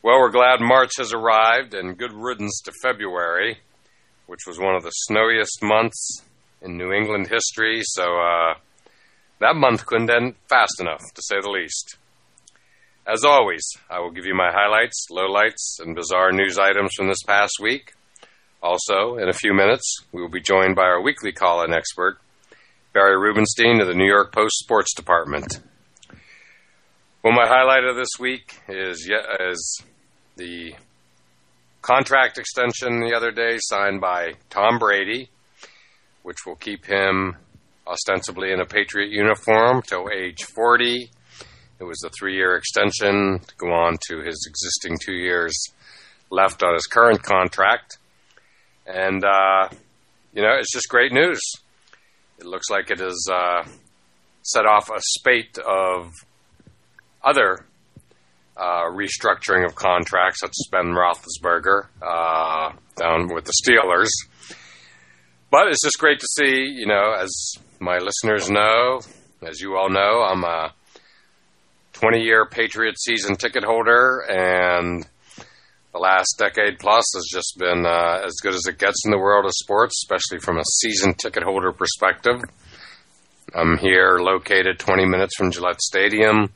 Well, we're glad March has arrived and good riddance to February, which was one of the snowiest months in New England history, so uh, that month couldn't end fast enough, to say the least. As always, I will give you my highlights, lowlights, and bizarre news items from this past week. Also, in a few minutes, we will be joined by our weekly call in expert, Barry Rubenstein of the New York Post Sports Department. Well, my highlight of this week is, is the contract extension the other day signed by Tom Brady, which will keep him ostensibly in a Patriot uniform till age 40. It was a three year extension to go on to his existing two years left on his current contract. And, uh, you know, it's just great news. It looks like it has uh, set off a spate of other uh, restructuring of contracts, such as Ben Roethlisberger uh, down with the Steelers. But it's just great to see, you know, as my listeners know, as you all know, I'm a 20 year Patriot season ticket holder, and the last decade plus has just been uh, as good as it gets in the world of sports, especially from a season ticket holder perspective. I'm here located 20 minutes from Gillette Stadium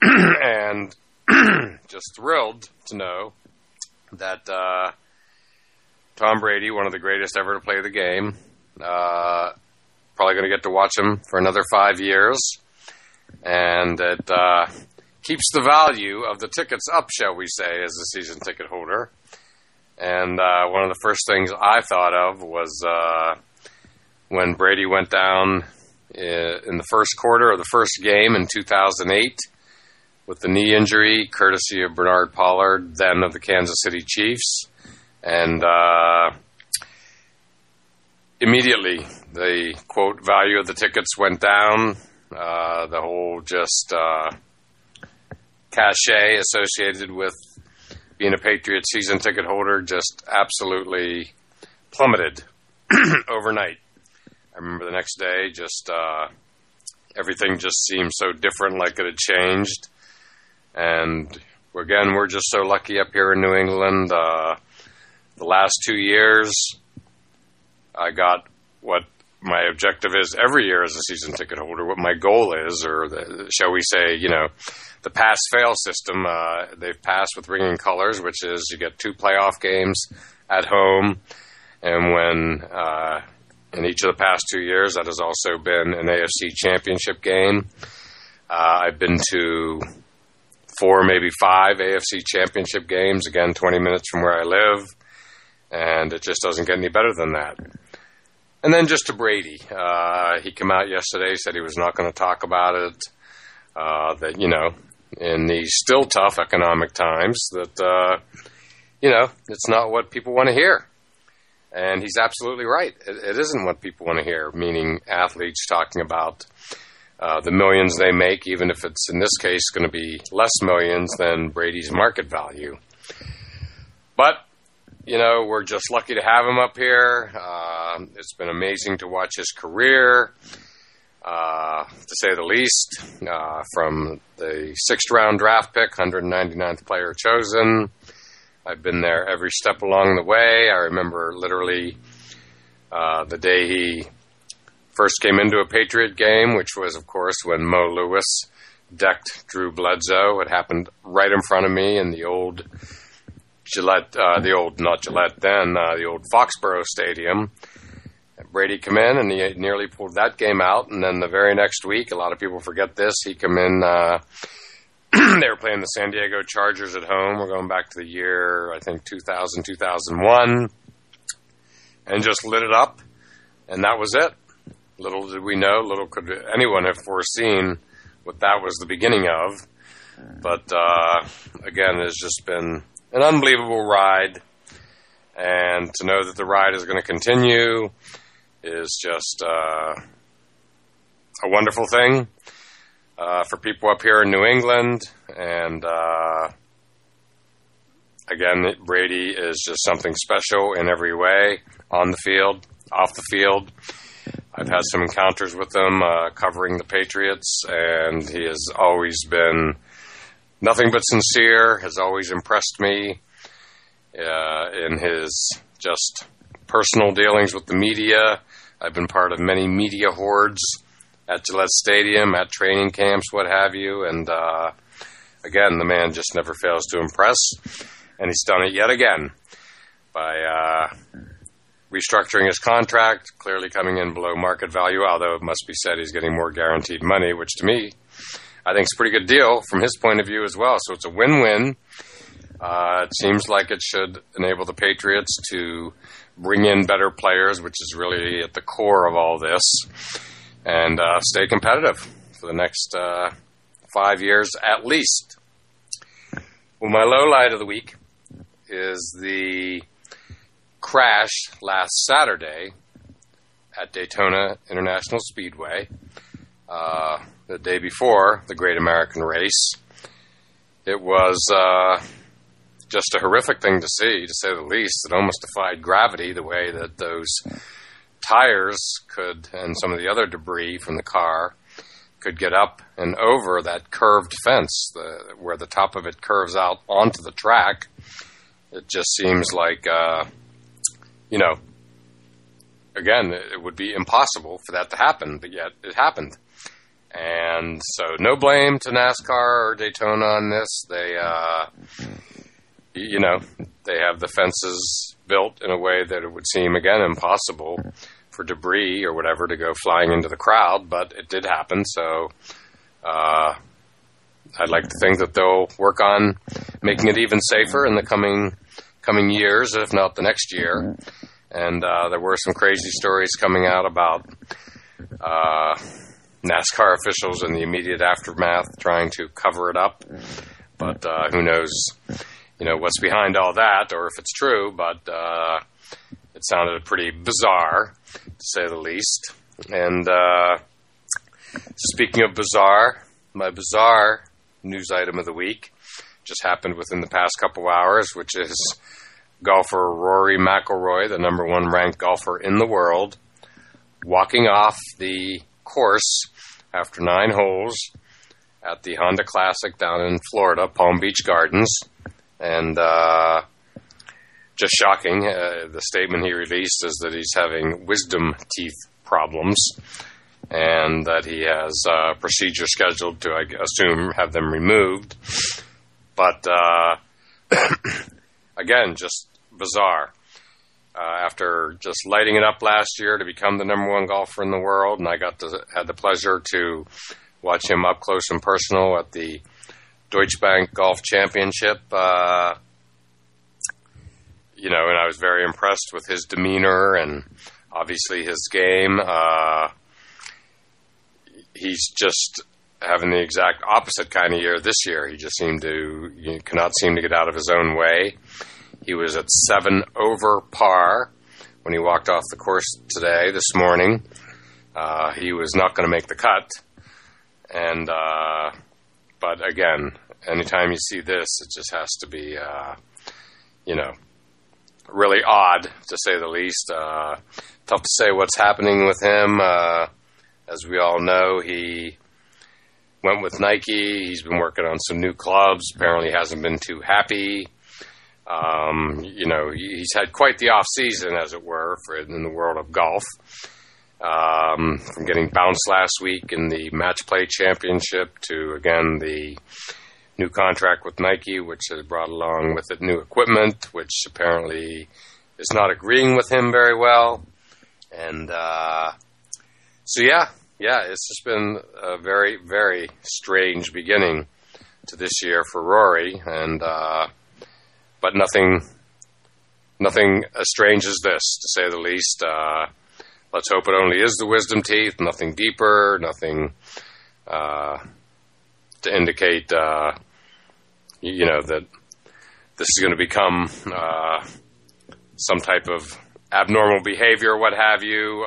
and just thrilled to know that uh, Tom Brady, one of the greatest ever to play the game, uh, probably going to get to watch him for another five years, and it uh, keeps the value of the tickets up, shall we say, as a season ticket holder. And uh, one of the first things I thought of was uh, when Brady went down uh, in the first quarter of the first game in 2008 with the knee injury, courtesy of Bernard Pollard, then of the Kansas City Chiefs. And uh, immediately, the quote value of the tickets went down. Uh, the whole just uh, cachet associated with being a Patriot season ticket holder just absolutely plummeted overnight. I remember the next day, just uh, everything just seemed so different, like it had changed. And again, we're just so lucky up here in New England. Uh, the last two years, I got what my objective is every year as a season ticket holder, what my goal is, or the, shall we say, you know, the pass fail system. Uh, they've passed with ringing colors, which is you get two playoff games at home. And when uh, in each of the past two years, that has also been an AFC championship game. Uh, I've been to four, maybe five AFC championship games, again, 20 minutes from where I live. And it just doesn't get any better than that. And then just to Brady. Uh, he came out yesterday, said he was not going to talk about it. Uh, that, you know, in these still tough economic times, that uh, you know, it's not what people want to hear. And he's absolutely right. It, it isn't what people want to hear, meaning athletes talking about uh, the millions they make, even if it's in this case going to be less millions than Brady's market value. But, you know, we're just lucky to have him up here. Uh, it's been amazing to watch his career, uh, to say the least. Uh, from the sixth round draft pick, 199th player chosen I've been there every step along the way. I remember literally uh, the day he first came into a Patriot game, which was, of course, when Mo Lewis decked Drew Bledsoe. It happened right in front of me in the old Gillette, uh, the old, not Gillette then, uh, the old Foxborough Stadium. Brady come in and he nearly pulled that game out. And then the very next week, a lot of people forget this, he come in uh, they were playing the San Diego Chargers at home. We're going back to the year, I think, 2000, 2001, and just lit it up. And that was it. Little did we know, little could anyone have foreseen what that was the beginning of. But uh, again, it's just been an unbelievable ride. And to know that the ride is going to continue is just uh, a wonderful thing uh, for people up here in New England. And uh, again, Brady is just something special in every way on the field, off the field. I've had some encounters with him uh, covering the Patriots, and he has always been nothing but sincere, has always impressed me uh, in his just personal dealings with the media. I've been part of many media hordes at Gillette Stadium, at training camps, what have you. And uh, again, the man just never fails to impress, and he's done it yet again by uh, restructuring his contract, clearly coming in below market value. Although it must be said he's getting more guaranteed money, which to me, I think is a pretty good deal from his point of view as well. So it's a win-win. Uh, it seems like it should enable the Patriots to bring in better players, which is really at the core of all this and uh, stay competitive for the next uh, five years at least. Well, my low light of the week is the crash last Saturday at Daytona International Speedway, uh, the day before the Great American Race. It was uh, just a horrific thing to see, to say the least. It almost defied gravity the way that those tires could, and some of the other debris from the car, could get up and over that curved fence, the, where the top of it curves out onto the track. It just seems like, uh, you know, again, it would be impossible for that to happen, but yet it happened. And so, no blame to NASCAR or Daytona on this. They, uh, you know, they have the fences built in a way that it would seem, again, impossible for debris or whatever to go flying into the crowd, but it did happen. So uh, I'd like to think that they'll work on making it even safer in the coming coming years, if not the next year. And uh, there were some crazy stories coming out about uh, NASCAR officials in the immediate aftermath trying to cover it up. But uh, who knows, you know, what's behind all that, or if it's true. But uh, it sounded pretty bizarre, to say the least. And uh, speaking of bizarre, my bizarre news item of the week just happened within the past couple hours, which is golfer Rory McIlroy, the number one ranked golfer in the world, walking off the course after nine holes at the Honda Classic down in Florida, Palm Beach Gardens, and uh, just shocking. Uh, the statement he released is that he's having wisdom teeth problems and that he has a procedure scheduled to, I assume, have them removed. But uh, again, just bizarre. Uh, after just lighting it up last year to become the number one golfer in the world, and I got to had the pleasure to watch him up close and personal at the Deutsche Bank Golf Championship. Uh, you know, and I was very impressed with his demeanor and obviously his game. Uh, he's just having the exact opposite kind of year this year. He just seemed to, you cannot seem to get out of his own way. He was at seven over par when he walked off the course today, this morning. Uh, he was not going to make the cut. And, uh, but again, anytime you see this, it just has to be, uh, you know, really odd to say the least. Uh, tough to say what's happening with him. Uh, as we all know, he went with Nike. He's been working on some new clubs. Apparently, hasn't been too happy. Um, you know, he's had quite the off season, as it were, for in the world of golf. Um, from getting bounced last week in the match play championship to again the new contract with Nike, which has brought along with it new equipment, which apparently is not agreeing with him very well. And uh, so, yeah, yeah, it's just been a very, very strange beginning to this year for Rory, and uh, but nothing, nothing as strange as this, to say the least. Uh, let's hope it only is the wisdom teeth, nothing deeper, nothing uh, to indicate, uh, you know, that this is going to become uh, some type of abnormal behavior, what have you.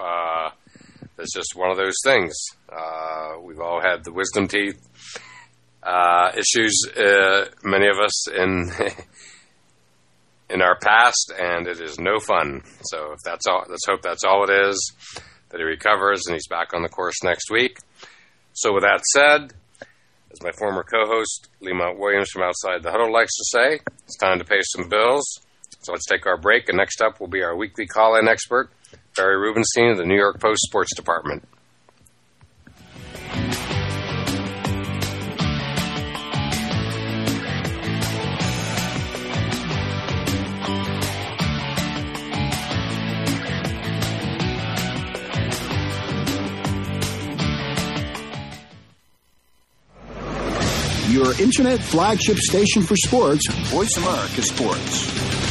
It's just one of those things. Uh, we've all had the wisdom teeth uh, issues, uh, many of us in in our past, and it is no fun. So if that's all, let's hope that's all it is. That he recovers and he's back on the course next week. So with that said, as my former co-host Lee Williams from Outside the Huddle likes to say, it's time to pay some bills. So let's take our break, and next up will be our weekly call-in expert, Barry Rubenstein of the New York Post Sports Department. Your internet flagship station for sports, Voice America Sports.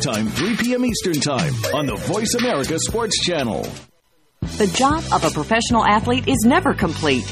Time, 3 p.m. Eastern Time on the Voice America Sports Channel. The job of a professional athlete is never complete.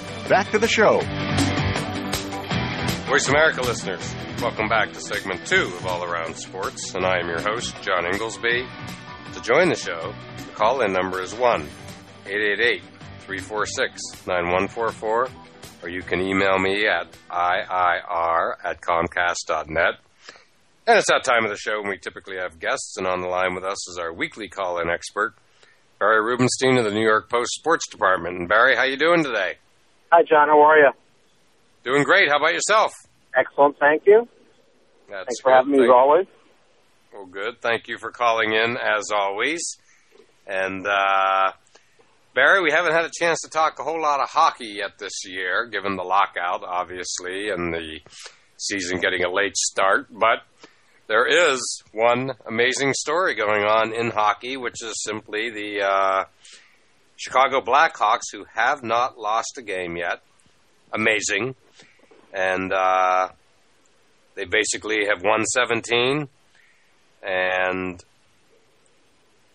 back to the show. Voice America listeners, welcome back to segment two of All Around Sports, and I am your host, John Ingoldsby. To join the show, the call in number is 1 888 346 9144, or you can email me at IIR at Comcast.net. And it's that time of the show when we typically have guests, and on the line with us is our weekly call in expert, Barry Rubenstein of the New York Post Sports Department. And Barry, how you doing today? Hi, John. How are you? Doing great. How about yourself? Excellent, thank you. That's Thanks for good. having me Thank- as always. Well, good. Thank you for calling in as always. And uh, Barry, we haven't had a chance to talk a whole lot of hockey yet this year, given the lockout, obviously, and the season getting a late start. But there is one amazing story going on in hockey, which is simply the uh, Chicago Blackhawks, who have not lost a game yet. Amazing. And uh, they basically have won 17 and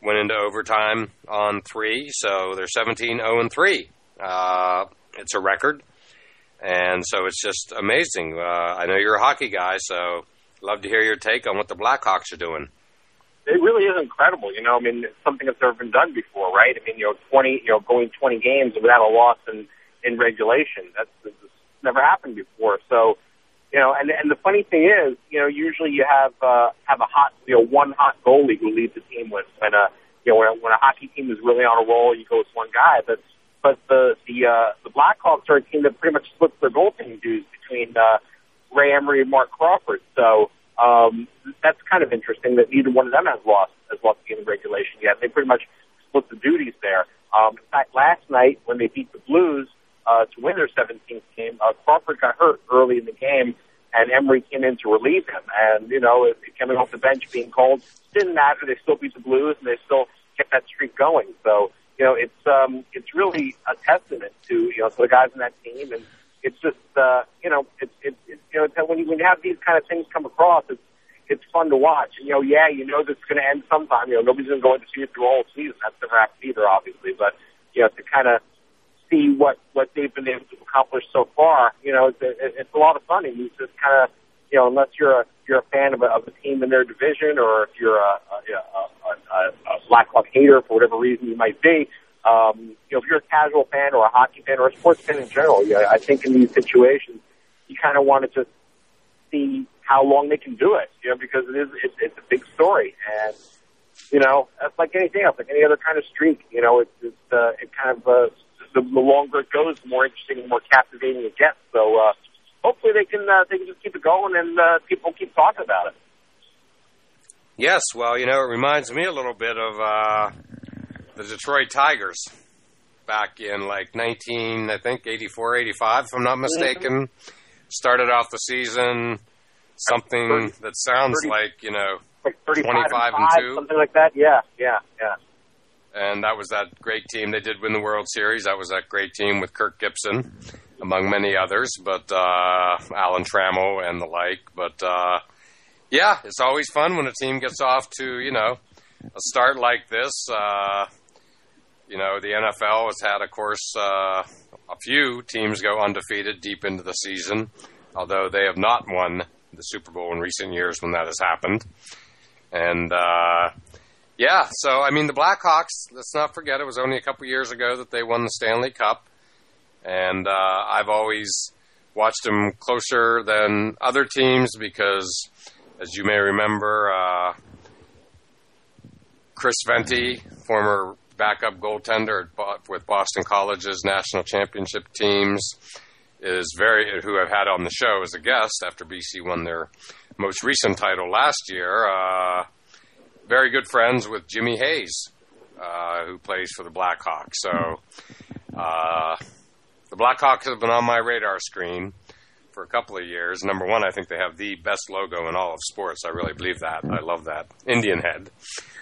went into overtime on three, so they're 17 0 and 3. Uh, it's a record, and so it's just amazing. Uh, I know you're a hockey guy, so love to hear your take on what the Blackhawks are doing. It really is incredible. You know, I mean, it's something that's never been done before, right? I mean, you know, 20, you know, going 20 games without a loss in, in regulation. That's, never happened before. So, you know, and and the funny thing is, you know, usually you have uh, have a hot, you know, one hot goalie who leads the team when when a you know when a, when a hockey team is really on a roll, you go with one guy. But but the the uh, the Blackhawks are a team that pretty much splits their goaltending dues between uh, Ray Emery and Mark Crawford. So um, that's kind of interesting that neither one of them has lost has lost a game in regulation yet. They pretty much split the duties there. Um, in fact, last night when they beat the Blues uh, to win their 17th game, uh, Crawford got hurt early in the game, and Emery came in to relieve him. And you know, it- coming off the bench being cold didn't matter. They still beat the Blues, and they still kept that streak going. So you know, it's um, it's really a testament to you know to the guys in that team, and it's just uh, you know, it's it's it's you know it's, when you when you have these kind of things come across, it's it's fun to watch. You know, yeah, you know that's going to end sometime. You know, nobody's going to go into see it through a whole season. That's never happened either, obviously. But you know, to kind of see what what they've been able to accomplish so far, you know, it's, it, it's a lot of fun. And you just kind of, you know, unless you're a you're a fan of a, of a team in their division, or if you're a a, a, a, a Blackhawk hater for whatever reason you might be, um, you know, if you're a casual fan or a hockey fan or a sports fan in general, know, I think in these situations, you kind of want to just see how long they can do it, you know, because it is it's, it's a big story, and you know, that's like anything else, like any other kind of streak. You know, it's, it's uh, it kind of uh, the, the longer it goes, the more interesting and more captivating it gets. So uh, hopefully they can uh, they can just keep it going, and uh, people keep talking about it. Yes, well, you know, it reminds me a little bit of uh, the Detroit Tigers back in like 19, I think, 84, 85, if I'm not mistaken. Started off the season something that sounds 30 like, you know, Like 25 and, and five, two. something like that. Yeah, yeah, yeah. and that was that great team. They did win the World Series. That was that great team with Kirk Gibson, among many others, but uh, Alan Trammell and the like. But uh, yeah, it's always fun when a team gets off to you know a start like this. Uh, you know, the NFL has had, of course, uh, a few teams go undefeated deep into the season, although they have not won the Super Bowl in recent years when that has happened. And uh, yeah, so I mean, the Blackhawks. Let's not forget, it was only a couple years ago that they won the Stanley Cup, and uh, I've always watched them closer than other teams because, as you may remember, uh, Chris Venti, former backup goaltender with Boston College's national championship teams, is very who I've had on the show as a guest after BC won their most recent title last year. Uh, very good friends with Jimmy Hayes, uh, who plays for the Blackhawks. So uh, the Blackhawks have been on my radar screen for a couple of years. Number one, I think they have the best logo in all of sports. I really believe that. I love that Indian head.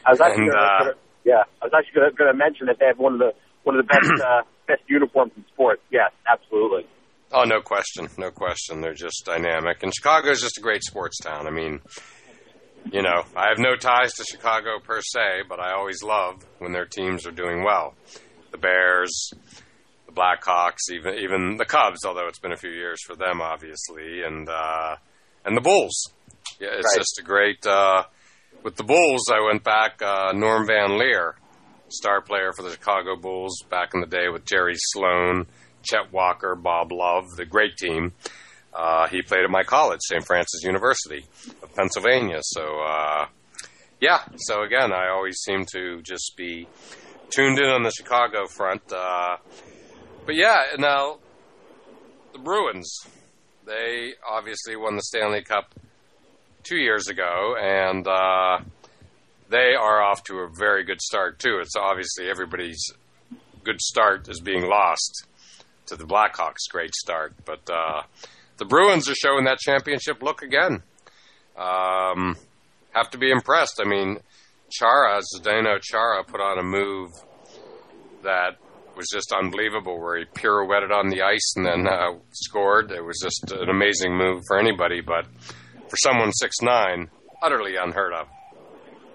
I was actually And, uh, yeah, I was actually going to mention that they have one of the one of the best uh, best uniforms in sports. Yes, absolutely. Oh, no question, no question. They're just dynamic, and Chicago is just a great sports town. I mean, you know, I have no ties to Chicago per se, but I always love when their teams are doing well. The Bears, the Blackhawks, even even the Cubs, although it's been a few years for them, obviously, and uh, and the Bulls. Yeah, it's Right. just a great. Uh, with the Bulls, I went back. Uh, Norm Van Lier, star player for the Chicago Bulls back in the day with Jerry Sloan, Chet Walker, Bob Love, the great team. Uh, he played at my college, St. Francis University of Pennsylvania. So, uh, yeah. So again, I always seem to just be tuned in on the Chicago front. Uh, but yeah, now the Bruins. they obviously won the Stanley Cup two years ago, and uh, they are off to a very good start too. It's obviously everybody's good start is being lost to the Blackhawks' great start, but uh, the Bruins are showing that championship look again. Um, have to be impressed. I mean, Chara, Zdeno Chara, put on a move that was just unbelievable, where he pirouetted on the ice and then uh, scored. It was just an amazing move for anybody, but for someone six nine, utterly unheard of.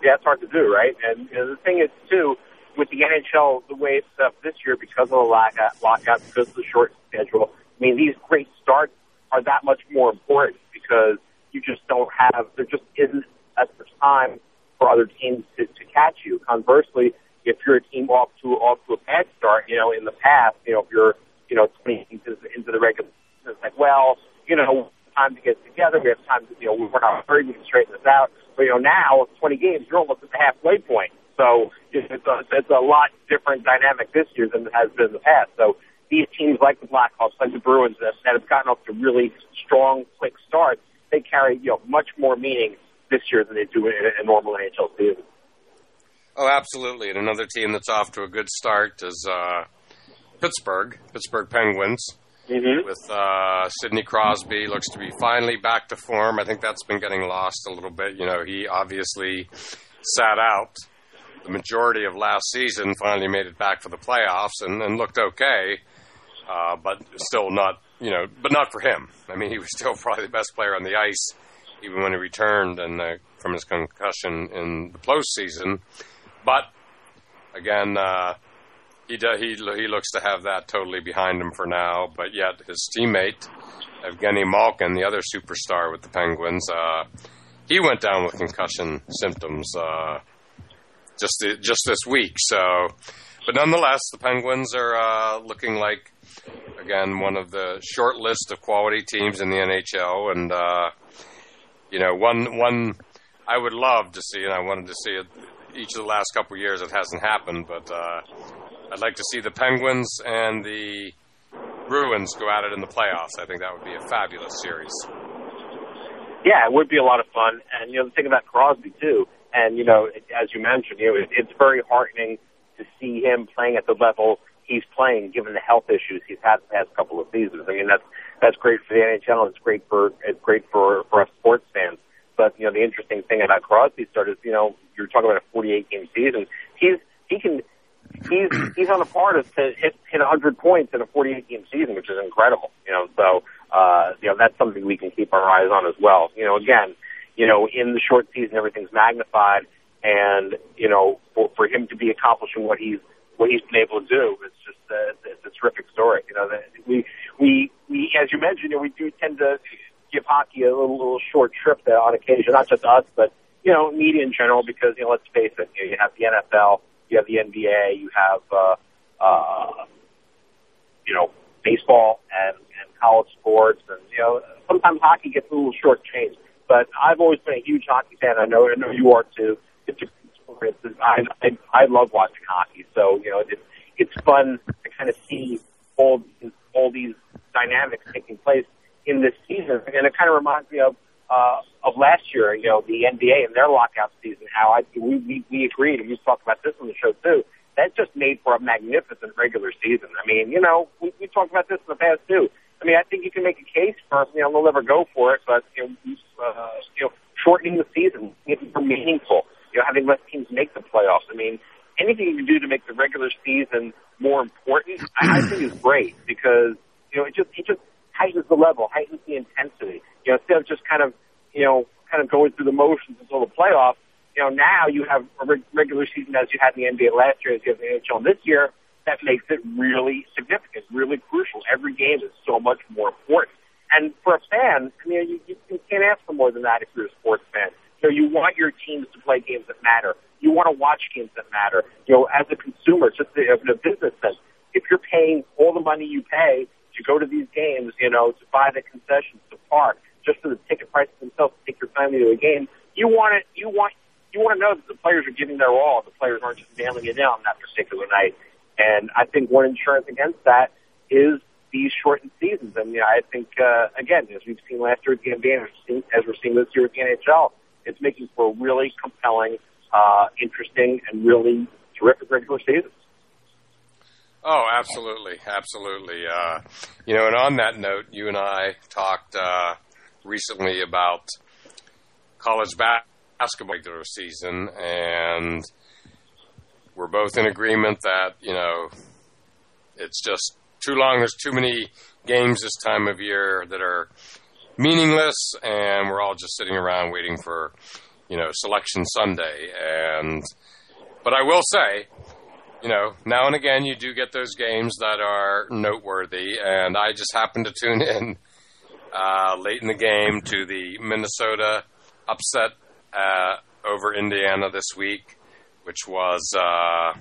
Yeah, it's hard to do, right? And you know, the thing is, too, with the NHL, the way it's set up this year, because of the lockout, lockout, because of the short schedule, I mean, these great starts are that much more important because you just don't have, there just isn't as much time for other teams to, to catch you. Conversely, if you're a team off to off to a bad start, you know, in the past, you know, if you're, you know, 20 into, into the regular season, it's like, well, you know, time to get together. We have time to, you know, we're not hurry. We can straighten this out. But you know, now 20 games, you're almost at the halfway point. So it's a, it's a lot different dynamic this year than it has been in the past. So these teams like the Blackhawks, like the Bruins, that, that have gotten off to really strong, quick starts, they carry you know much more meaning this year than they do in a normal NHL season. Oh, absolutely. And another team that's off to a good start is uh, Pittsburgh, Pittsburgh Penguins. Mm-hmm. With uh, Sidney Crosby, looks to be finally back to form. I think that's been getting lost a little bit. You know, he obviously sat out the majority of last season, finally made it back for the playoffs, and, and looked okay, uh, but still not, you know, but not for him. I mean, he was still probably the best player on the ice, even when he returned and uh, from his concussion in the postseason. But again, uh, he he he looks to have that totally behind him for now. But yet his teammate Evgeny Malkin, the other superstar with the Penguins, uh, he went down with concussion symptoms uh, just just this week. So, but nonetheless, the Penguins are uh, looking like again one of the short list of quality teams in the NHL, and uh, you know one one I would love to see, and I wanted to see it each of the last couple of years. It hasn't happened, but uh, I'd like to see the Penguins and the Bruins go at it in the playoffs. I think that would be a fabulous series. Yeah, it would be a lot of fun. And, you know, the thing about Crosby, too, and, you know, as you mentioned, you know, it, it's very heartening to see him playing at the level he's playing, given the health issues he's had the past couple of seasons. I mean, that's that's great for the NHL. It's great for it's great for for us sports fans. But you know, the interesting thing about Crosby started, you know, you're talking about a 48 game season. He's he can he's he's on the par to hit hit 100 points in a 48 game season, which is incredible. You know, so uh, you know that's something we can keep our eyes on as well. You know, again, you know, in the short season, everything's magnified, and you know, for, for him to be accomplishing what he's what he's been able to do, it's just uh, it's a terrific story. You know, that we we we as you mentioned, you know, we do tend to give hockey a little little short trip there on occasion, not just us, but you know, media in general, because you know, let's face it, you, know, you have the NFL you have the NBA, you have uh, uh, you know baseball and, and college sports, and you know sometimes hockey gets a little shortchanged. But I've always been a huge hockey fan. I know I know you are too. It's it's, I, I I love watching hockey, so you know it's it's fun to kind of see all all these dynamics taking place in this season, and it kind of reminds me of uh, of last year, you know, the NBA and their lockout season, how I, we, we, we agreed, and we talked about this on the show too, that just made for a magnificent regular season. I mean, you know, we, we talked about this in the past too. I mean, I think you can make a case for, you know, they'll never go for it, but, you know, uh, you know, shortening the season, making it meaningful, you know, having less teams make the playoffs. I mean, anything you can do to make the regular season more important, I, I think is great because, you know, it just, it just heightens the level, heightens the intensity. You know, instead of just kind of, you know, kind of going through the motions until the playoffs, you know, now you have a reg- regular season as you had in the NBA last year, as you have in the NHL this year. That makes it really significant, really crucial. Every game is so much more important. And for a fan, I mean, you, you, you can't ask for more than that if you're a sports fan. You know, you want your teams to play games that matter. You want to watch games that matter. You know, as a consumer, just in a business sense, if you're paying all the money you pay to go to these games, you know, to buy the concessions, to park, just for the ticket prices themselves to take your family to a game, you want it. You want you want to know that the players are giving their all. The players aren't just nailing it down that particular night. And I think one insurance against that is these shortened seasons. And you know, I think uh, again, as we've seen last year at the NBA, as we're seeing this year at the NHL, it's making for a really compelling, uh, interesting, and really terrific regular season. Oh, absolutely, absolutely. Uh, you know, and on that note, you and I talked uh, recently about college basketball regular season, and we're both in agreement that you know it's just too long. There's too many games this time of year that are meaningless, and we're all just sitting around waiting for you know selection Sunday. And but I will say, you know, now and again you do get those games that are noteworthy, and I just happened to tune in uh, late in the game to the Minnesota upset uh, over Indiana this week, which was, uh,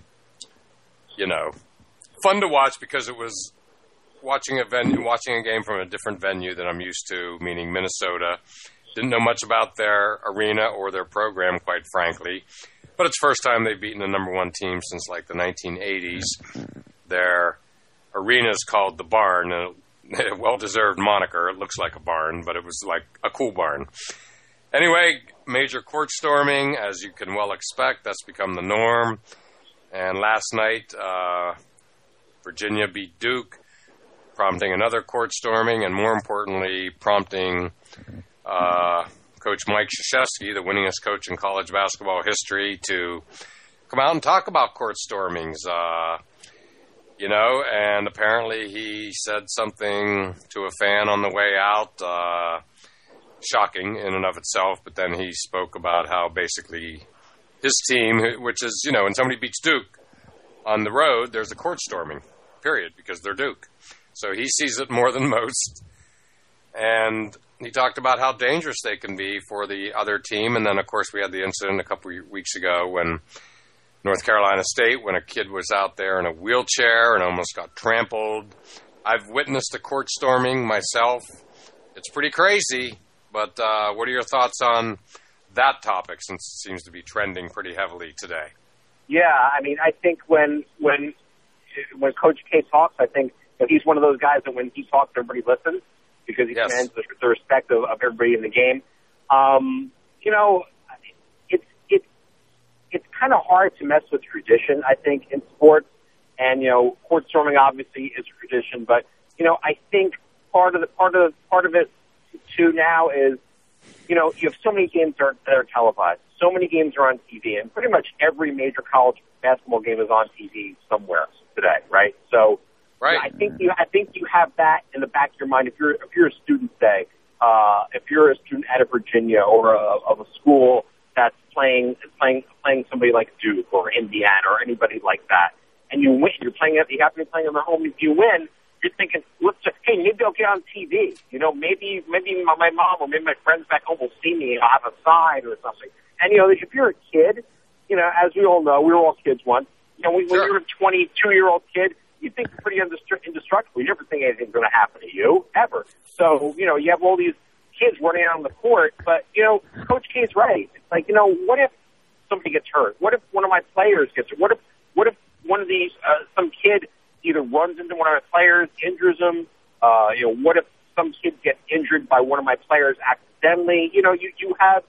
you know, fun to watch because it was watching a venue, watching a game from a different venue than I'm used to, meaning Minnesota. Didn't know much about their arena or their program, quite frankly. But it's first time they've beaten the number one team since like the 1980s. Their arena is called the Barn, a well-deserved moniker. It looks like a barn, but it was like a cool barn. Anyway, major court storming, as you can well expect. That's become the norm. And last night, uh, Virginia beat Duke, prompting another court storming, and more importantly, prompting uh, Coach Mike Krzyzewski, the winningest coach in college basketball history, to come out and talk about court stormings. Uh, you know, and apparently he said something to a fan on the way out. Uh, shocking in and of itself, but then he spoke about how basically his team, which is, you know, when somebody beats Duke on the road, there's a court storming, period, because they're Duke. So he sees it more than most. And he talked about how dangerous they can be for the other team. And then, of course, we had the incident a couple weeks ago when North Carolina State, when a kid was out there in a wheelchair and almost got trampled. I've witnessed a court storming myself. It's pretty crazy. But uh, what are your thoughts on that topic since it seems to be trending pretty heavily today? Yeah, I mean, I think when when when Coach K talks, I think that he's one of those guys that when he talks, everybody listens because he yes. commands the, the respect of, of everybody in the game. Um, you know, it's it's it's kind of hard to mess with tradition. I think in sports, and you know, court storming obviously is tradition, but you know, I think part of the part of part of it to now is, you know, you have so many games that are, that are televised. So many games are on TV, and pretty much every major college basketball game is on TV somewhere today, right? So, right. I think you, I think you have that in the back of your mind. If you're, if you're a student, say, uh, if you're a student out of Virginia or a, of a school that's playing, playing, playing somebody like Duke or Indiana or anybody like that, and you win, you're playing, you happen to be playing on the home, if you win, you're thinking, let's just, hey, maybe I'll get on TV. You know, maybe maybe my, my mom or maybe my friends back home will see me and I'll have a sign or something. And you know, if you're a kid, you know, as we all know, we were all kids once. You know, when, sure. when you're a 22 year old kid, you think you're pretty indestructible. You never think anything's going to happen to you ever. So you know, you have all these kids running out on the court, but you know, Coach K is right. It's like, you know, what if somebody gets hurt? What if one of my players gets hurt? What if what if one of these uh, some kid either runs into one of my players, injures them. Uh, you know, what if some kid gets injured by one of my players accidentally? You know, you you have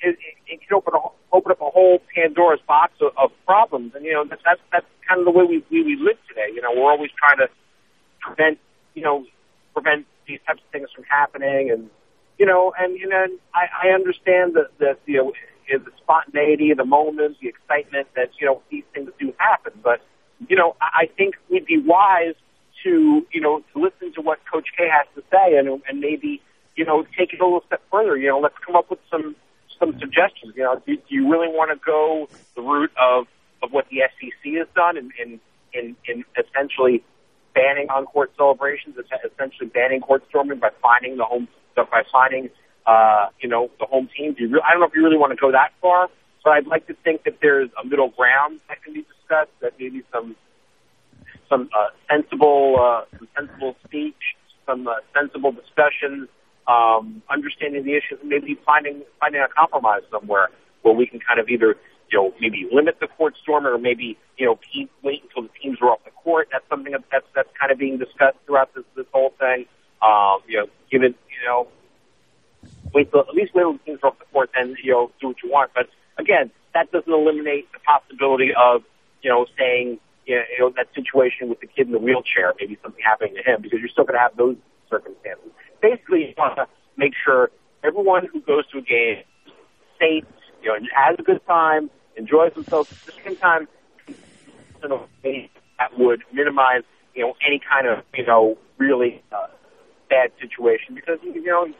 it, it can open a, open up a whole Pandora's box of, of problems, and you know that's that's, that's kind of the way we, we we live today. You know, we're always trying to prevent you know prevent these types of things from happening, and you know, and you know, I, I understand that that you know the spontaneity, the moment, the excitement that you know these things do happen, but you know, I think we'd be wise to, you know, to listen to what Coach K has to say and, and maybe, you know, take it a little step further. You know, let's come up with some some suggestions. You know, do, do you really want to go the route of of what the SEC has done in in in, in essentially banning on court celebrations, essentially banning court storming by finding the home by finding uh, you know the home team? Do you really, I don't know if you really want to go that far, but I'd like to think that there's a middle ground that can be discussed. That maybe some some uh, sensible uh, some sensible speech, some uh, sensible discussion, um, understanding the issues, maybe finding finding a compromise somewhere where we can kind of either you know, maybe limit the court storm or maybe, you know, keep, wait until the teams are off the court. That's something that's, that's kind of being discussed throughout this, this whole thing. Um, you know, give it, you know, wait till, at least wait until the teams are off the court and, you know, do what you want. But again, that doesn't eliminate the possibility of, you know, saying, you know, that situation with the kid in the wheelchair, maybe something happening to him, because you're still going to have those circumstances. Basically, you want to make sure everyone who goes to a game is safe, you know, has a good time, enjoys themselves. At the same time, in a that would minimize, you know, any kind of, you know, really uh, bad situation, because you know it,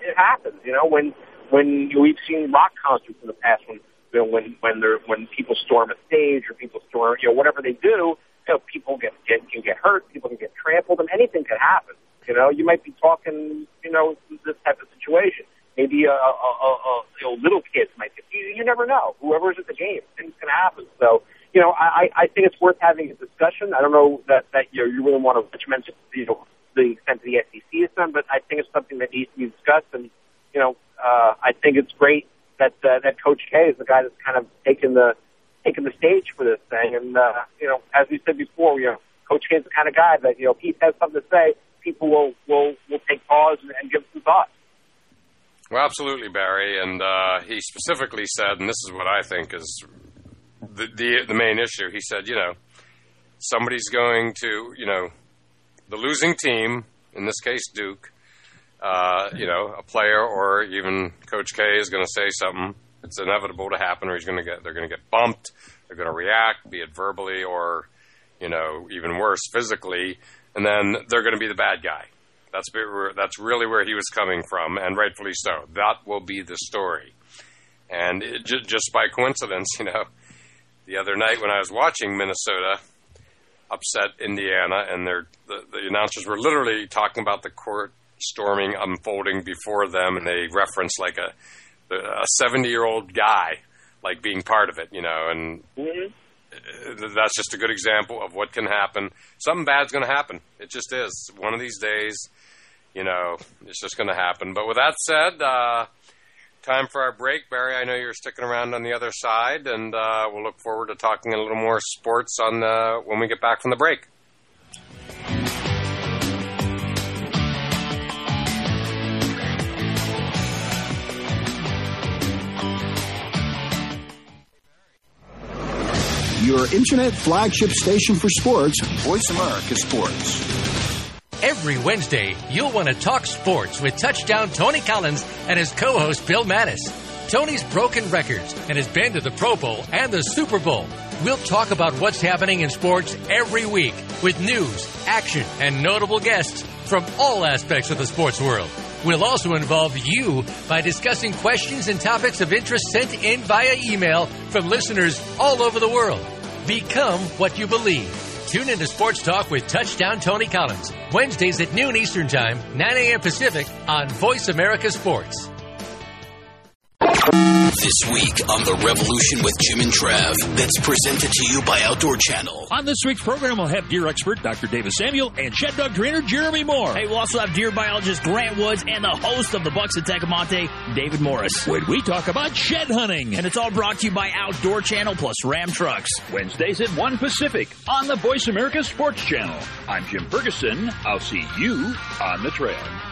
it happens. You know, when when we've seen rock concerts in the past, when you know, when when they're when people storm a stage or people storm, you know, whatever they do, you know, people get, get can get hurt, people can get trampled, and anything can happen. You know, you might be talking, you know, this type of situation. Maybe a, a, a, a little kids might get. You, you never know. Whoever's at the game, things can happen. So, you know, I, I think it's worth having a discussion. I don't know that that you know you really want to mention, you know, the extent of the SEC has done, but I think it's something that needs to be discussed. And you know, uh, I think it's great that uh, that Coach K is the guy that's kind of taken the taken the stage for this thing. And uh, you know, as we said before, you know, Coach K is the kind of guy that you know, if he has something to say, people will will will take pause and, and give some thought. Well, absolutely, Barry. And uh, he specifically said, and this is what I think is the, the the main issue. He said, you know, somebody's going to, you know, the losing team, in this case Duke, uh, you know, a player or even Coach K is going to say something. It's inevitable to happen, or he's going to get they're going to get bumped. They're going to react, be it verbally or, you know, even worse, physically, and then they're going to be the bad guy. That's that's really where he was coming from, and rightfully so. That will be the story. And it, just by coincidence, you know, the other night when I was watching Minnesota upset Indiana, and the, the announcers were literally talking about the court storming unfolding before them, and they referenced like a a seventy year old guy like being part of it, you know, and mm-hmm. That's just a good example of what can happen. Something bad's going to happen. It just is. One of these days, you know, it's just going to happen. But with that said, uh, time for our break. Barry, I know you're sticking around on the other side, and uh, we'll look forward to talking a little more sports on the, when we get back from the break. Your internet flagship station for sports, Voice America Sports. Every Wednesday, you'll want to talk sports with touchdown Tony Collins and his co host Bill Mattis. Tony's broken records and has been to the Pro Bowl and the Super Bowl. We'll talk about what's happening in sports every week with news, action, and notable guests from all aspects of the sports world. We'll also involve you by discussing questions and topics of interest sent in via email from listeners all over the world. Become what you believe. Tune into Sports Talk with Touchdown Tony Collins. Wednesdays at noon Eastern Time, 9 a.m. Pacific on Voice America Sports. This week on The Revolution with Jim and Trav, that's presented to you by Outdoor Channel. On this week's program, we'll have deer expert Dr. David Samuel and shed dog trainer Jeremy Moore. Hey, we'll also have deer biologist Grant Woods and the host of the Bucks at Tecomate, David Morris. When we talk about shed hunting. And it's all brought to you by Outdoor Channel plus Ram Trucks. Wednesdays at 1 Pacific on the Voice America Sports Channel. I'm Jim Ferguson. I'll see you on the trail.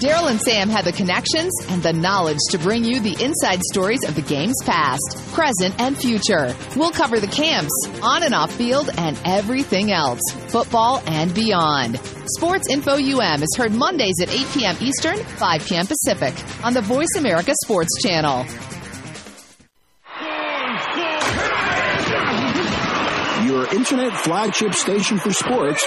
Daryl and Sam have the connections and the knowledge to bring you the inside stories of the game's past, present, and future. We'll cover the camps, on and off field, and everything else, football and beyond. Sports Info UM is heard Mondays at 8 p.m. Eastern, 5 p.m. Pacific on the Voice America Sports Channel. Your internet flagship station for sports.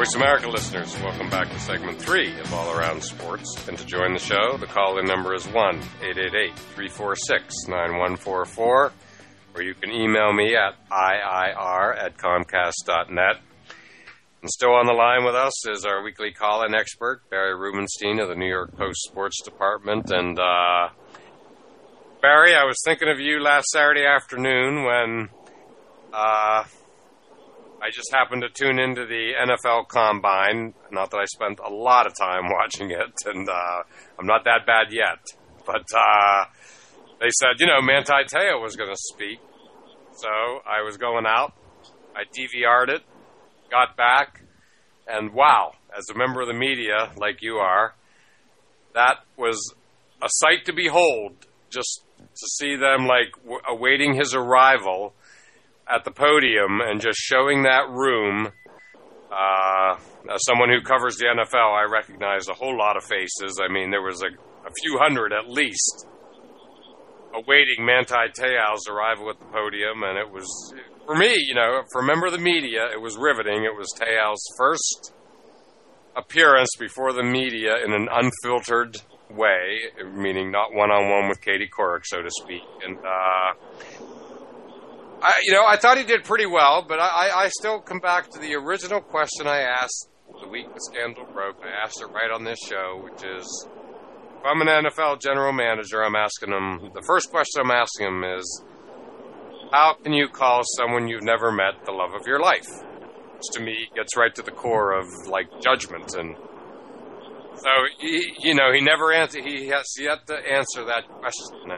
Voice America listeners, welcome back to segment three of All Around Sports. And to join the show, the call in number is 1 888 346 9144, or you can email me at IIR at Comcast.net. And still on the line with us is our weekly call in expert, Barry Rubenstein of the New York Post Sports Department. And, uh, Barry, I was thinking of you last Saturday afternoon when, uh, I just happened to tune into the NFL Combine. Not that I spent a lot of time watching it, and uh, I'm not that bad yet. But uh, they said, you know, Manti Te'o was going to speak. So I was going out. I DVR'd it, got back, and wow, as a member of the media like you are, that was a sight to behold. Just to see them like w- awaiting his arrival at the podium and just showing that room. Uh, as someone who covers the NFL, I recognize a whole lot of faces. I mean, there was a, a few hundred at least awaiting Manti Te'o's arrival at the podium, and it was for me, you know, for a member of the media, it was riveting. It was Te'o's first appearance before the media in an unfiltered way, meaning not one on one with Katie Couric, so to speak. And uh, I, you know, I thought he did pretty well, but I, I still come back to the original question I asked the week the scandal broke. I asked it right on this show, which is, if I'm an NFL general manager, I'm asking him. The first question I'm asking him is, how can you call someone you've never met the love of your life? Which to me gets right to the core of like judgment and. So he, you know, he never answered. He has yet to answer that question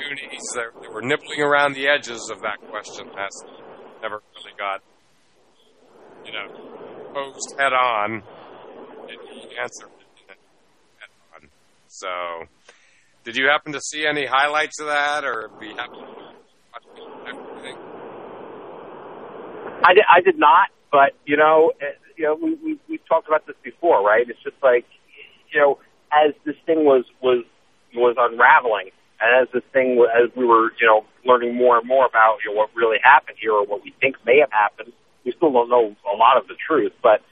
opportunities that, that were nibbling around the edges of that question has never really got, you know, posed head on. And answered head on. So, did you happen to see any highlights of that, or be happy to watch? I did, I did not, but you know, eh, you know, we we we've talked about this before, right? It's just like, you know, as this thing was was was unraveling, as this thing, as we were, you know, learning more and more about you know what really happened here or what we think may have happened, we still don't know a lot of the truth. But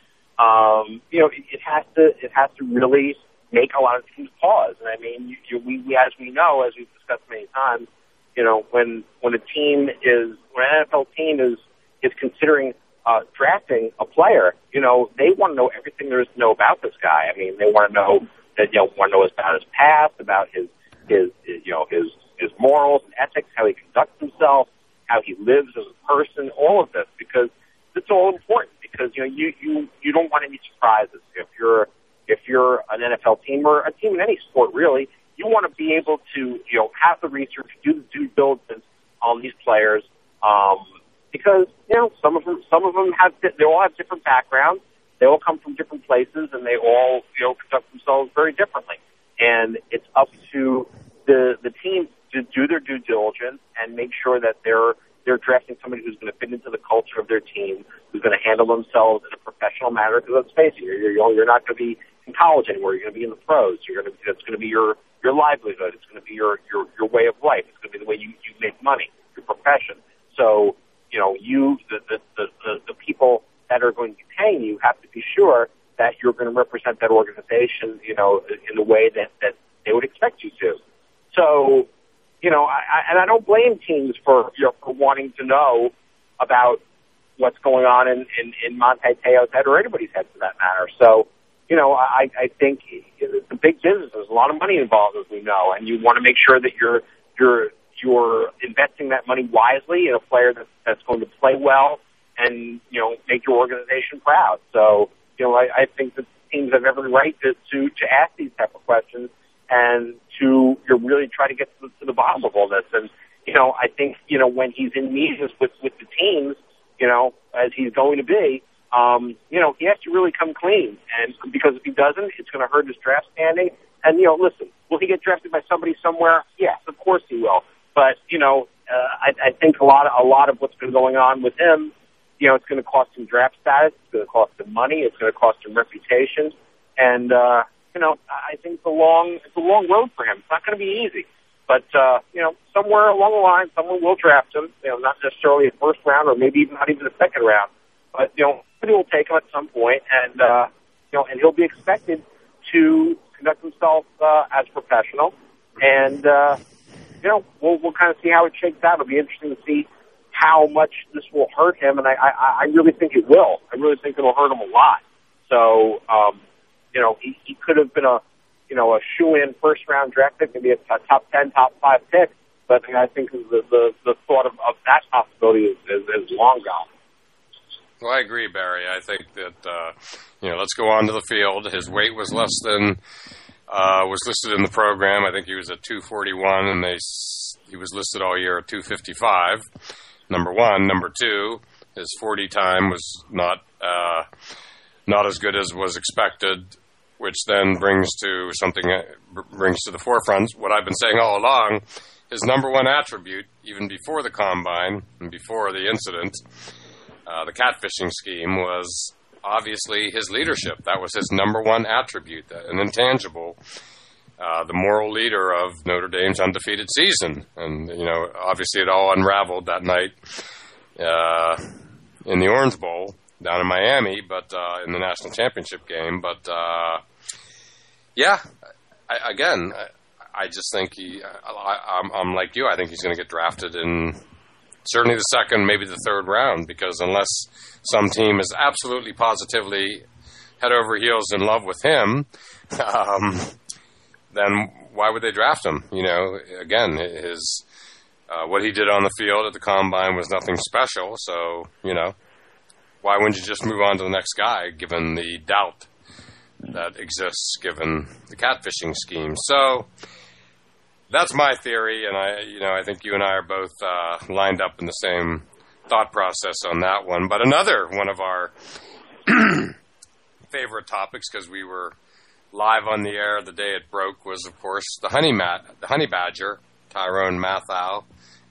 um, you know, it, it has to it has to really make a lot of teams pause. And I mean, you, you, we, we as we know, as we've discussed many times, you know, when when a team is when an NFL team is is considering uh, drafting a player, you know, they want to know everything there is to know about this guy. I mean, they want to know that you know want to know about his past, about his his, his you know his his morals and ethics, how he conducts himself, how he lives as a person, all of this because it's all important because you know you you you don't want any surprises. If you're if you're an NFL team or a team in any sport really you want to be able to you know have the research do the due diligence on these players um, because you know some of them some of them have they all have different backgrounds they all come from different places and they all you know conduct themselves very differently and it's up to the the team to do their due diligence and make sure that they're they're drafting somebody who's going to fit into the culture of their team, who's going to handle themselves in a professional manner. Because let's face it, you're you're, you're not going to be in college anymore. You're going to be in the pros. You're going to it's going to be your your livelihood. It's going to be your your your way of life. It's going to be the way you you make money, your profession. So you know you the the the, the, the people that are going to be paying you have to be sure that you're going to represent that organization, you know, in the way that, that they would expect you to. So, you know, I, I, and I don't blame teams for, you know, for wanting to know about what's going on in, in, in Manti Te'o's head or anybody's head for that matter. So, you know, I, I think it's a big business. There's a lot of money involved, as we know, and you want to make sure that you're, you're, you're investing that money wisely in a player that's, that's going to play well and, you know, make your organization proud. So, you know, I, I think that teams have every right to, to, to ask these type of questions and to you know, really try to get to, to the bottom of all this. And, you know, I think, you know, when he's in meetings with, with the teams, you know, as he's going to be, um, you know, he has to really come clean. And because if he doesn't, it's going to hurt his draft standing. And, you know, listen, will he get drafted by somebody somewhere? Yes, of course he will. But, you know, uh, I, I think a lot of, a lot of what's been going on with him you know, it's going to cost him draft status. It's going to cost him money. It's going to cost him reputation. and uh, you know, I think it's a long it's a long road for him. It's not going to be easy. But uh, you know, somewhere along the line, someone will draft him. You know, not necessarily a first round, or maybe even not even a second round. But you know, somebody will take him at some point, and uh, you know, and he'll be expected to conduct himself uh, as professional. And uh, you know, we'll we'll kind of see how it shakes out. It'll be interesting to see how much this will hurt him, and I I, I really think it will. I really think it'll hurt him a lot. So, um, you know, he, he could have been a you know, a shoe-in first-round draft pick, maybe a, a top 10, top 5 pick. But I think the, the, the thought of, of that possibility is, is, is long gone. Well, I agree, Barry. I think that, uh, you know, let's go on to the field. His weight was less than uh, was listed in the program. I think he was at 241, and they he was listed all year at 255. Number one. Number two, his 40 time was not uh, not as good as was expected which then brings to something brings to the forefront what I've been saying all along. His number one attribute, even before the combine and before the incident, uh, the catfishing scheme was obviously his leadership. That was his number one attribute, an intangible. Uh, the moral leader of Notre Dame's undefeated season, and you know, obviously, it all unraveled that night uh, in the Orange Bowl down in Miami, but uh, in the national championship game. But uh, yeah, I, again, I, I, just think he. I, I'm, I'm like you. I think he's going to get drafted in certainly the second, maybe the third round, because unless some team is absolutely positively head over heels in love with him, um, then why would they draft him? You know, again, his. Uh, what he did on the field at the combine was nothing special, so you know why wouldn't you just move on to the next guy, given the doubt that exists, given the catfishing scheme? So that's my theory, and I, you know, I think you and I are both uh, lined up in the same thought process on that one. But another one of our favorite topics, because we were live on the air the day it broke, was of course the honey the honey badger, Tyrann Mathieu,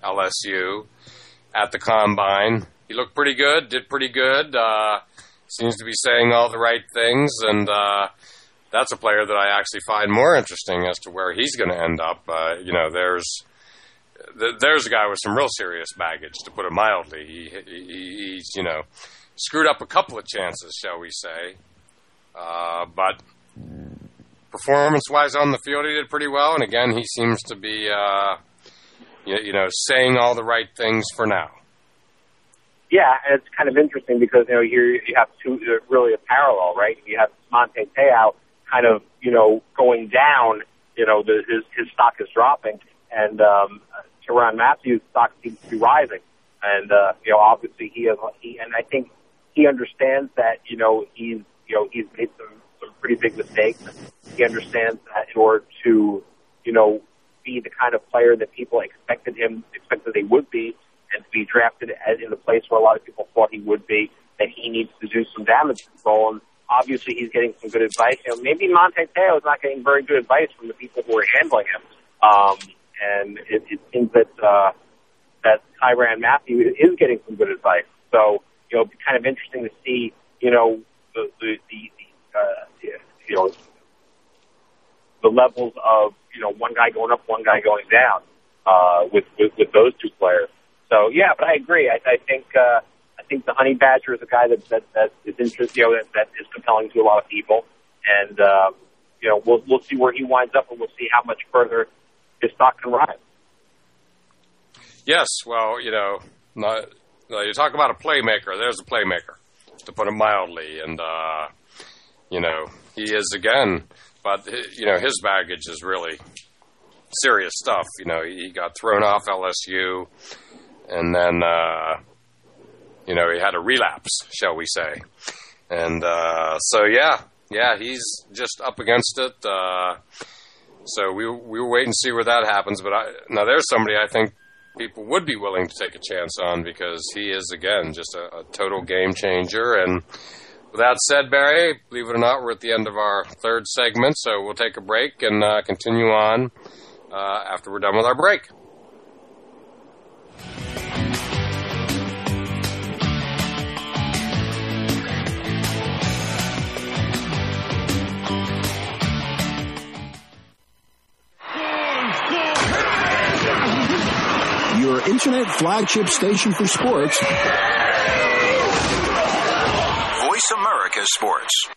LSU, at the combine he looked pretty good, did pretty good. Uh, seems to be saying all the right things, and uh, that's a player that I actually find more interesting as to where he's going to end up. Uh, you know, there's there's a guy with some real serious baggage, to put it mildly. He, he, he's you know screwed up a couple of chances, shall we say, uh, but performance-wise on the field, he did pretty well. And again, he seems to be uh, you, you know saying all the right things for now. Yeah, it's kind of interesting because you know here you have two really a parallel, right? You have Manti Te'o kind of you know going down, you know the, his his stock is dropping, and um, Tyrann Mathieu's stock seems to be rising, and uh, you know obviously he has he and I think he understands that you know he's you know he's made some pretty big mistakes. He understands that in order to you know be the kind of player that people expected him expected they would be and to be drafted in the place where a lot of people thought he would be, that he needs to do some damage control. And obviously, he's getting some good advice. You know, maybe Manti Te'o is not getting very good advice from the people who are handling him. Um, and it, it seems that uh, that Tyrann Mathieu is getting some good advice. So you know, it'd be kind of interesting to see. You know, the the, the, the uh, you know the levels of you know one guy going up, one guy going down uh, with, with with those two players. So yeah, but I agree. I, I think uh, I think the honey badger is a guy that that, that is interesting, you know, that, that is compelling to a lot of people, and um, you know, we'll we'll see where he winds up, and we'll see how much further his stock can rise. Yes, well, you know, not, you talk about a playmaker. There's a playmaker, to put it mildly, and uh, you know, he is again. But you know, his baggage is really serious stuff. You know, he got thrown off LSU and then uh, you know he had a relapse, shall we say? And uh, so yeah, yeah, he's just up against it. Uh, so we we wait and see where that happens. But I, now there's somebody I think people would be willing to take a chance on because he is again just a, a total game changer. And with that said, Barry, believe it or not, we're at the end of our third segment, so we'll take a break and uh, continue on uh, after we're done with our break. Your internet flagship station for sports. Voice America Sports.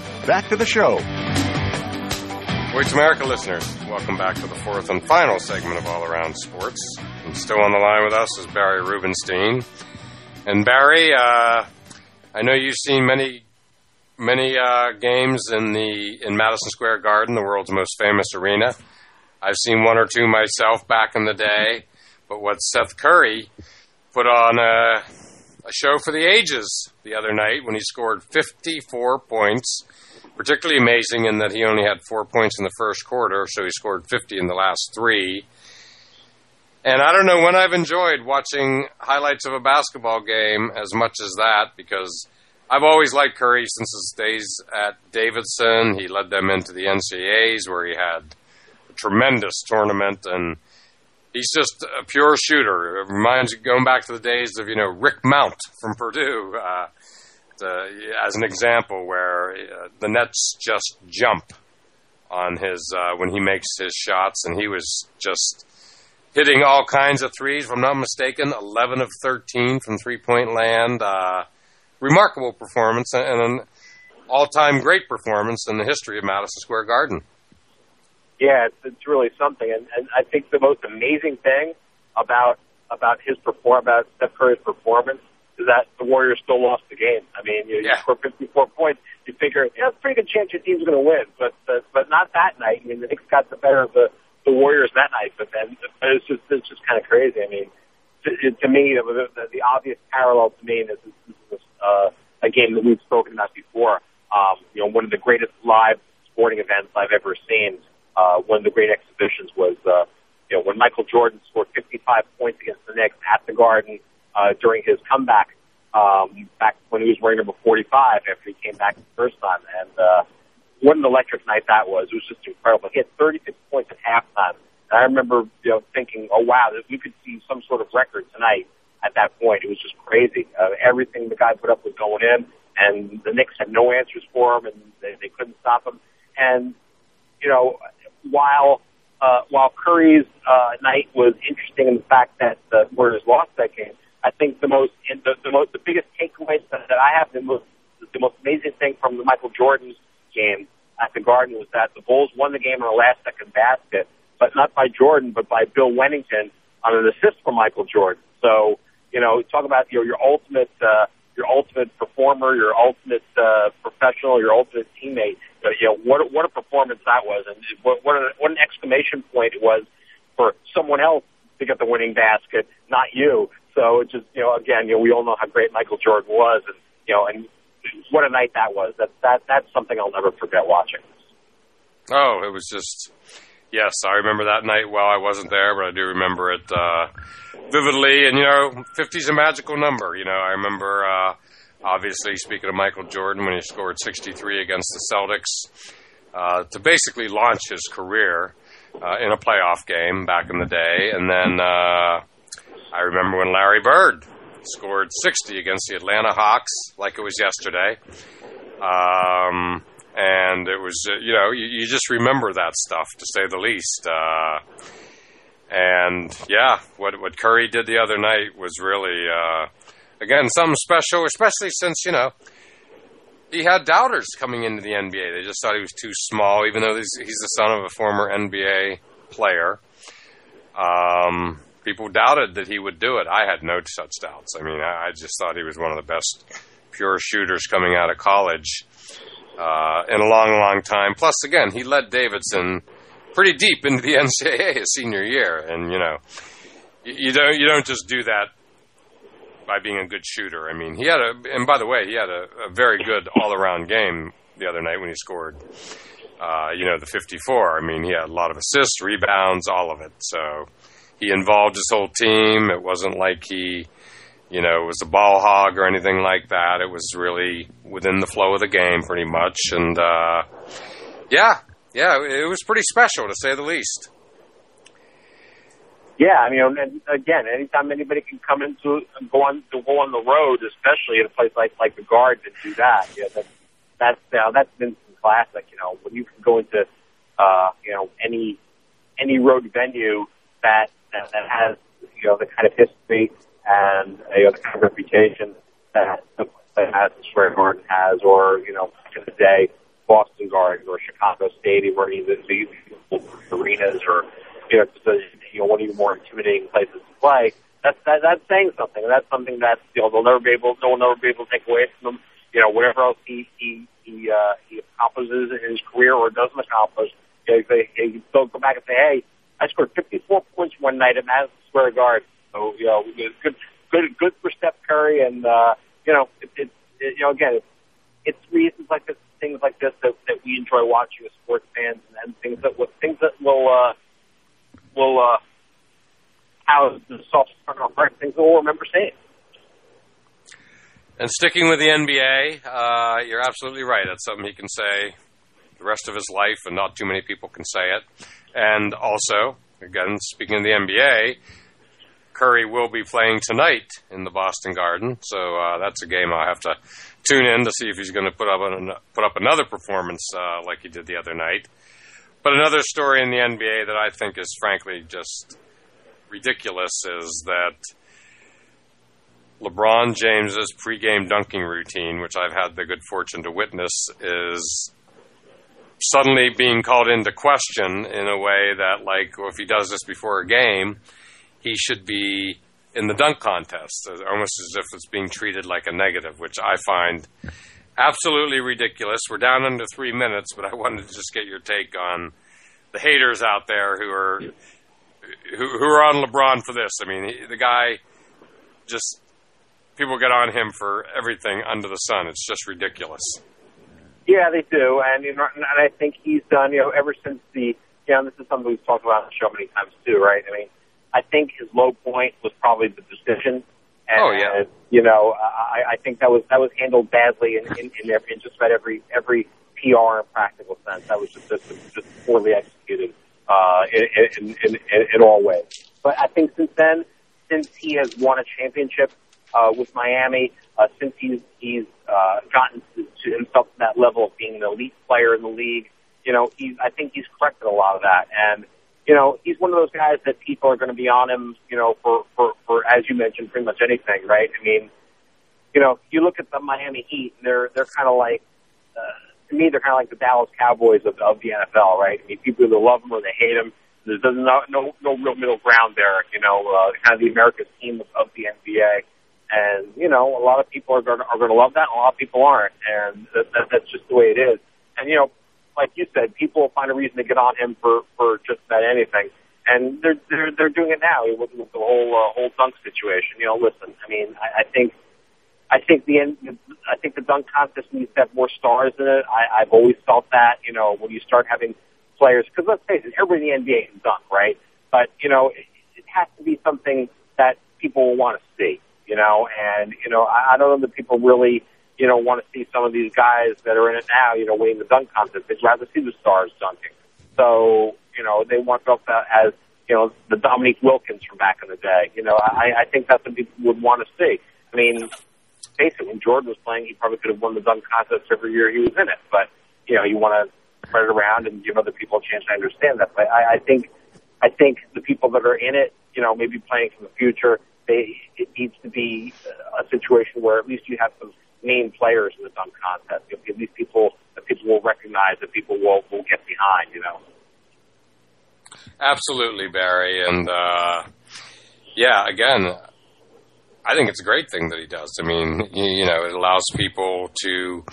back to the show. Voice America listeners, welcome back to the fourth and final segment of All Around Sports. And still on the line with us is Barry Rubenstein. And Barry, uh, I know you've seen many, many uh, games in the in Madison Square Garden, the world's most famous arena. I've seen one or two myself back in the day. But what Steph Curry put on a, a show for the ages the other night when he scored 54 points particularly amazing in that he only had four points in the first quarter, so he scored 50 in the last three. And I don't know when I've enjoyed watching highlights of a basketball game as much as that because I've always liked Curry since his days at Davidson. He led them into the NCAAs where he had a tremendous tournament and he's just a pure shooter. It reminds you going back to the days of, you know, Rick Mount from Purdue. Uh, uh, as an example where uh, the Nets just jump on his uh, when he makes his shots, and he was just hitting all kinds of threes. If I'm not mistaken, 11 of 13 from three point land. Uh, remarkable performance and an all time great performance in the history of Madison Square Garden. Yeah, it's, it's really something, and, and I think the most amazing thing about about his perform about Steph Curry's performance is that the Warriors still lost the game. I mean, you, yeah. you score 54 points, you figure, yeah, it's a pretty good chance your team's going to win, but uh, but not that night. I mean, the Knicks got the better of the the Warriors that night, but then it's just it's just kind of crazy. I mean, to, to me, the, the, the obvious parallel to me is this, this is uh, a game that we've spoken about before. Um, you know, one of the greatest live sporting events I've ever seen. Uh, one of the great exhibitions was, uh, you know, when Michael Jordan scored 55 points against the Knicks at the Garden uh, during his comeback um, back when he was wearing number 45 after he came back the first time. And uh, what an electric night that was. It was just incredible. He had 36 points at halftime. And I remember, you know, thinking, oh, wow, we could see some sort of record tonight at that point. It was just crazy. Uh, everything the guy put up was going in, and the Knicks had no answers for him, and they, they couldn't stop him. And, you know, while uh, while Curry's uh, night was interesting in the fact that the Warriors lost that game, I think the most the, the most the biggest takeaway that, I have the most the most amazing thing from the Michael Jordan's game at the Garden was that the Bulls won the game on a last second basket, but not by Jordan, but by Bill Wennington on an assist from Michael Jordan. So you know, talk about your your ultimate uh, your ultimate performer, your ultimate uh, professional, your ultimate teammate. Uh, you know, what what a performance that was, and what what, a, what an exclamation point it was for someone else to get the winning basket, not you. So it's just, you know, again, you know, we all know how great Michael Jordan was, and you know, and what a night that was. That that that's something I'll never forget watching. Oh, it was just yes, I remember that night. Well, I wasn't there, but I do remember it uh, vividly. And you know, 50's a magical number. You know, I remember uh, obviously, speaking of Michael Jordan, when he scored 63 against the Celtics, uh, to basically launch his career uh, in a playoff game back in the day. And then uh, I remember when Larry Bird scored 60 against the Atlanta Hawks, like it was yesterday. Um, and it was, uh, you know, you, you, just remember that stuff, to say the least. Uh, and yeah, what what Curry did the other night was really, uh, again, something special, especially since you know he had doubters coming into the NBA. They just thought he was too small, even though he's, he's the son of a former NBA player. Um, people doubted that he would do it. I had no such doubts. I mean, I, I just thought he was one of the best pure shooters coming out of college uh, in a long, long time. Plus, again, he led Davidson pretty deep into the NCAA his senior year, and you know, you, don't you don't just do that by being a good shooter. I mean, he had a, and by the way, he had a, a very good all around game the other night when he scored, uh, you know, the 54. I mean, he had a lot of assists, rebounds, all of it. So he involved his whole team. It wasn't like he, you know, was a ball hog or anything like that. It was really within the flow of the game pretty much. And, uh, yeah, yeah, it was pretty special to say the least yeah, I mean, and again, anytime anybody can come into go on to go on the road, especially in a place like like the Garden, and do that, yeah, that, that's uh, classic. You know, when you can go into uh, you know any any road venue that that, that has you know the kind of history and you know the kind of reputation that that has the Square Garden has, or you know, in the day, Boston Garden or Chicago Stadium, or even the arenas, or you know, a, you know, one of your more intimidating places to play. That's that, that's saying something, that's something that you know they'll never be able, no one will never be able to take away from him. You know, whatever else he he he, uh, he accomplishes in his career or doesn't accomplish, you know, they, he still go back and say, hey, I scored 54 points one night at Madison Square Garden. So you know, good good good for Steph Curry, and uh, you know, it, it, it, you know, again, it's, it's reasons like this, things like this that, that we enjoy watching as sports fans, and, and things that will, things that will. uh will uh, how the soft on hard things we'll remember seeing. And sticking with the NBA, uh, you're absolutely right. That's something he can say the rest of his life, and not too many people can say it. And also, again, speaking of the NBA, Curry will be playing tonight in the Boston Garden, so uh, that's a game I'll have to tune in to see if he's going to put up an, put up another performance uh, like he did the other night. But another story in the NBA that I think is frankly just ridiculous is that LeBron James's pregame dunking routine, which I've had the good fortune to witness, is suddenly being called into question in a way that, like, well, if he does this before a game, he should be in the dunk contest, almost as if it's being treated like a negative, which I find absolutely ridiculous. We're down under three minutes, but I wanted to just get your take on the haters out there who are who, who are on LeBron for this. I mean, the guy just people get on him for everything under the sun. It's just ridiculous. Yeah, they do, and you know, and I think he's done. You know, ever since the you know, this is something we've talked about on the show many times too, right? I mean, I think his low point was probably the decision and, oh yeah. You know, I, I think that was that was handled badly in, in, in, every, in just about every every PR and practical sense. That was just just, just poorly executed uh, in, in, in, in all ways. But I think since then, since he has won a championship uh, with Miami, uh, since he's he's uh, gotten to, himself to that level of being an elite player in the league, you know, he's I think he's corrected a lot of that and you know, he's one of those guys that people are going to be on him, you know, for, for, for, as you mentioned, pretty much anything, right? I mean, you know, you look at the Miami Heat, and they're, they're kind of like, uh, to me, they're kind of like the Dallas Cowboys of, of the NFL, right? I mean, people either love them or they hate them. There's no, no, no real middle ground there, you know, uh, kind of the America's team of, of the NBA. And, you know, a lot of people are going to, are going to love that, and a lot of people aren't. And that, that, that's just the way it is. And, you know, like you said, people will find a reason to get on him for for just about anything, and they're they're they're doing it now with, with the whole uh, whole dunk situation. You know, listen, I mean, I, I think. I think the end. I think the dunk contest needs to have more stars in it. I, I've always felt that. You know, when you start having players, because let's face it, everybody in the NBA can dunk, right? But you know, it, it has to be something that people will want to see. You know, and you know, I, I don't know that people really you know, want to see some of these guys that are in it now, you know, winning the dunk contest. They'd rather see the stars dunking. So, you know, they want to that as, you know, the Dominique Wilkins from back in the day. You know, I, I think that's what people would want to see. I mean, basically, when Jordan was playing, he probably could have won the dunk contest every year he was in it. But, you know, you want to spread it around and give other people a chance. I understand that. But I, I think, I think the people that are in it, you know, maybe playing for the future, they, it needs to be a situation where at least you have some named players in the dunk contest. You know, these people that people will recognize, that people will will get behind. You know. Absolutely, Barry, and uh, yeah, again, I think it's a great thing that he does. I mean, you, know, it allows people to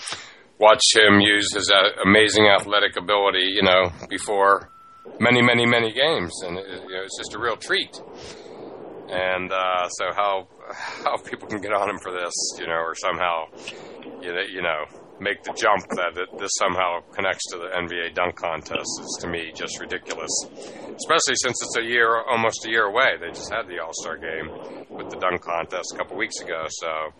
watch him use his uh, amazing athletic ability. You know, before many, many, many games, and it, you know, it's just a real treat. And uh, so, how how people can get on him for this, you know, or somehow, you know, you know make the jump that it, this somehow connects to the NBA dunk contest is to me just ridiculous. Especially since it's a year, almost a year away. They just had the All Star game with the dunk contest a couple weeks ago. So,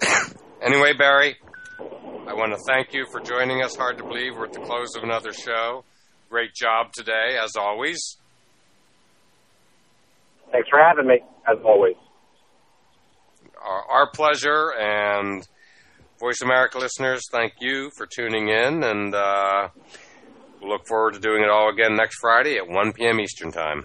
anyway, Barry, I want to thank you for joining us. Hard to believe we're at the close of another show. Great job today, as always. Thanks for having me, as always. Our, our pleasure, and Voice America listeners, thank you for tuning in, and uh, look forward to doing it all again next Friday at 1 p.m. Eastern Time.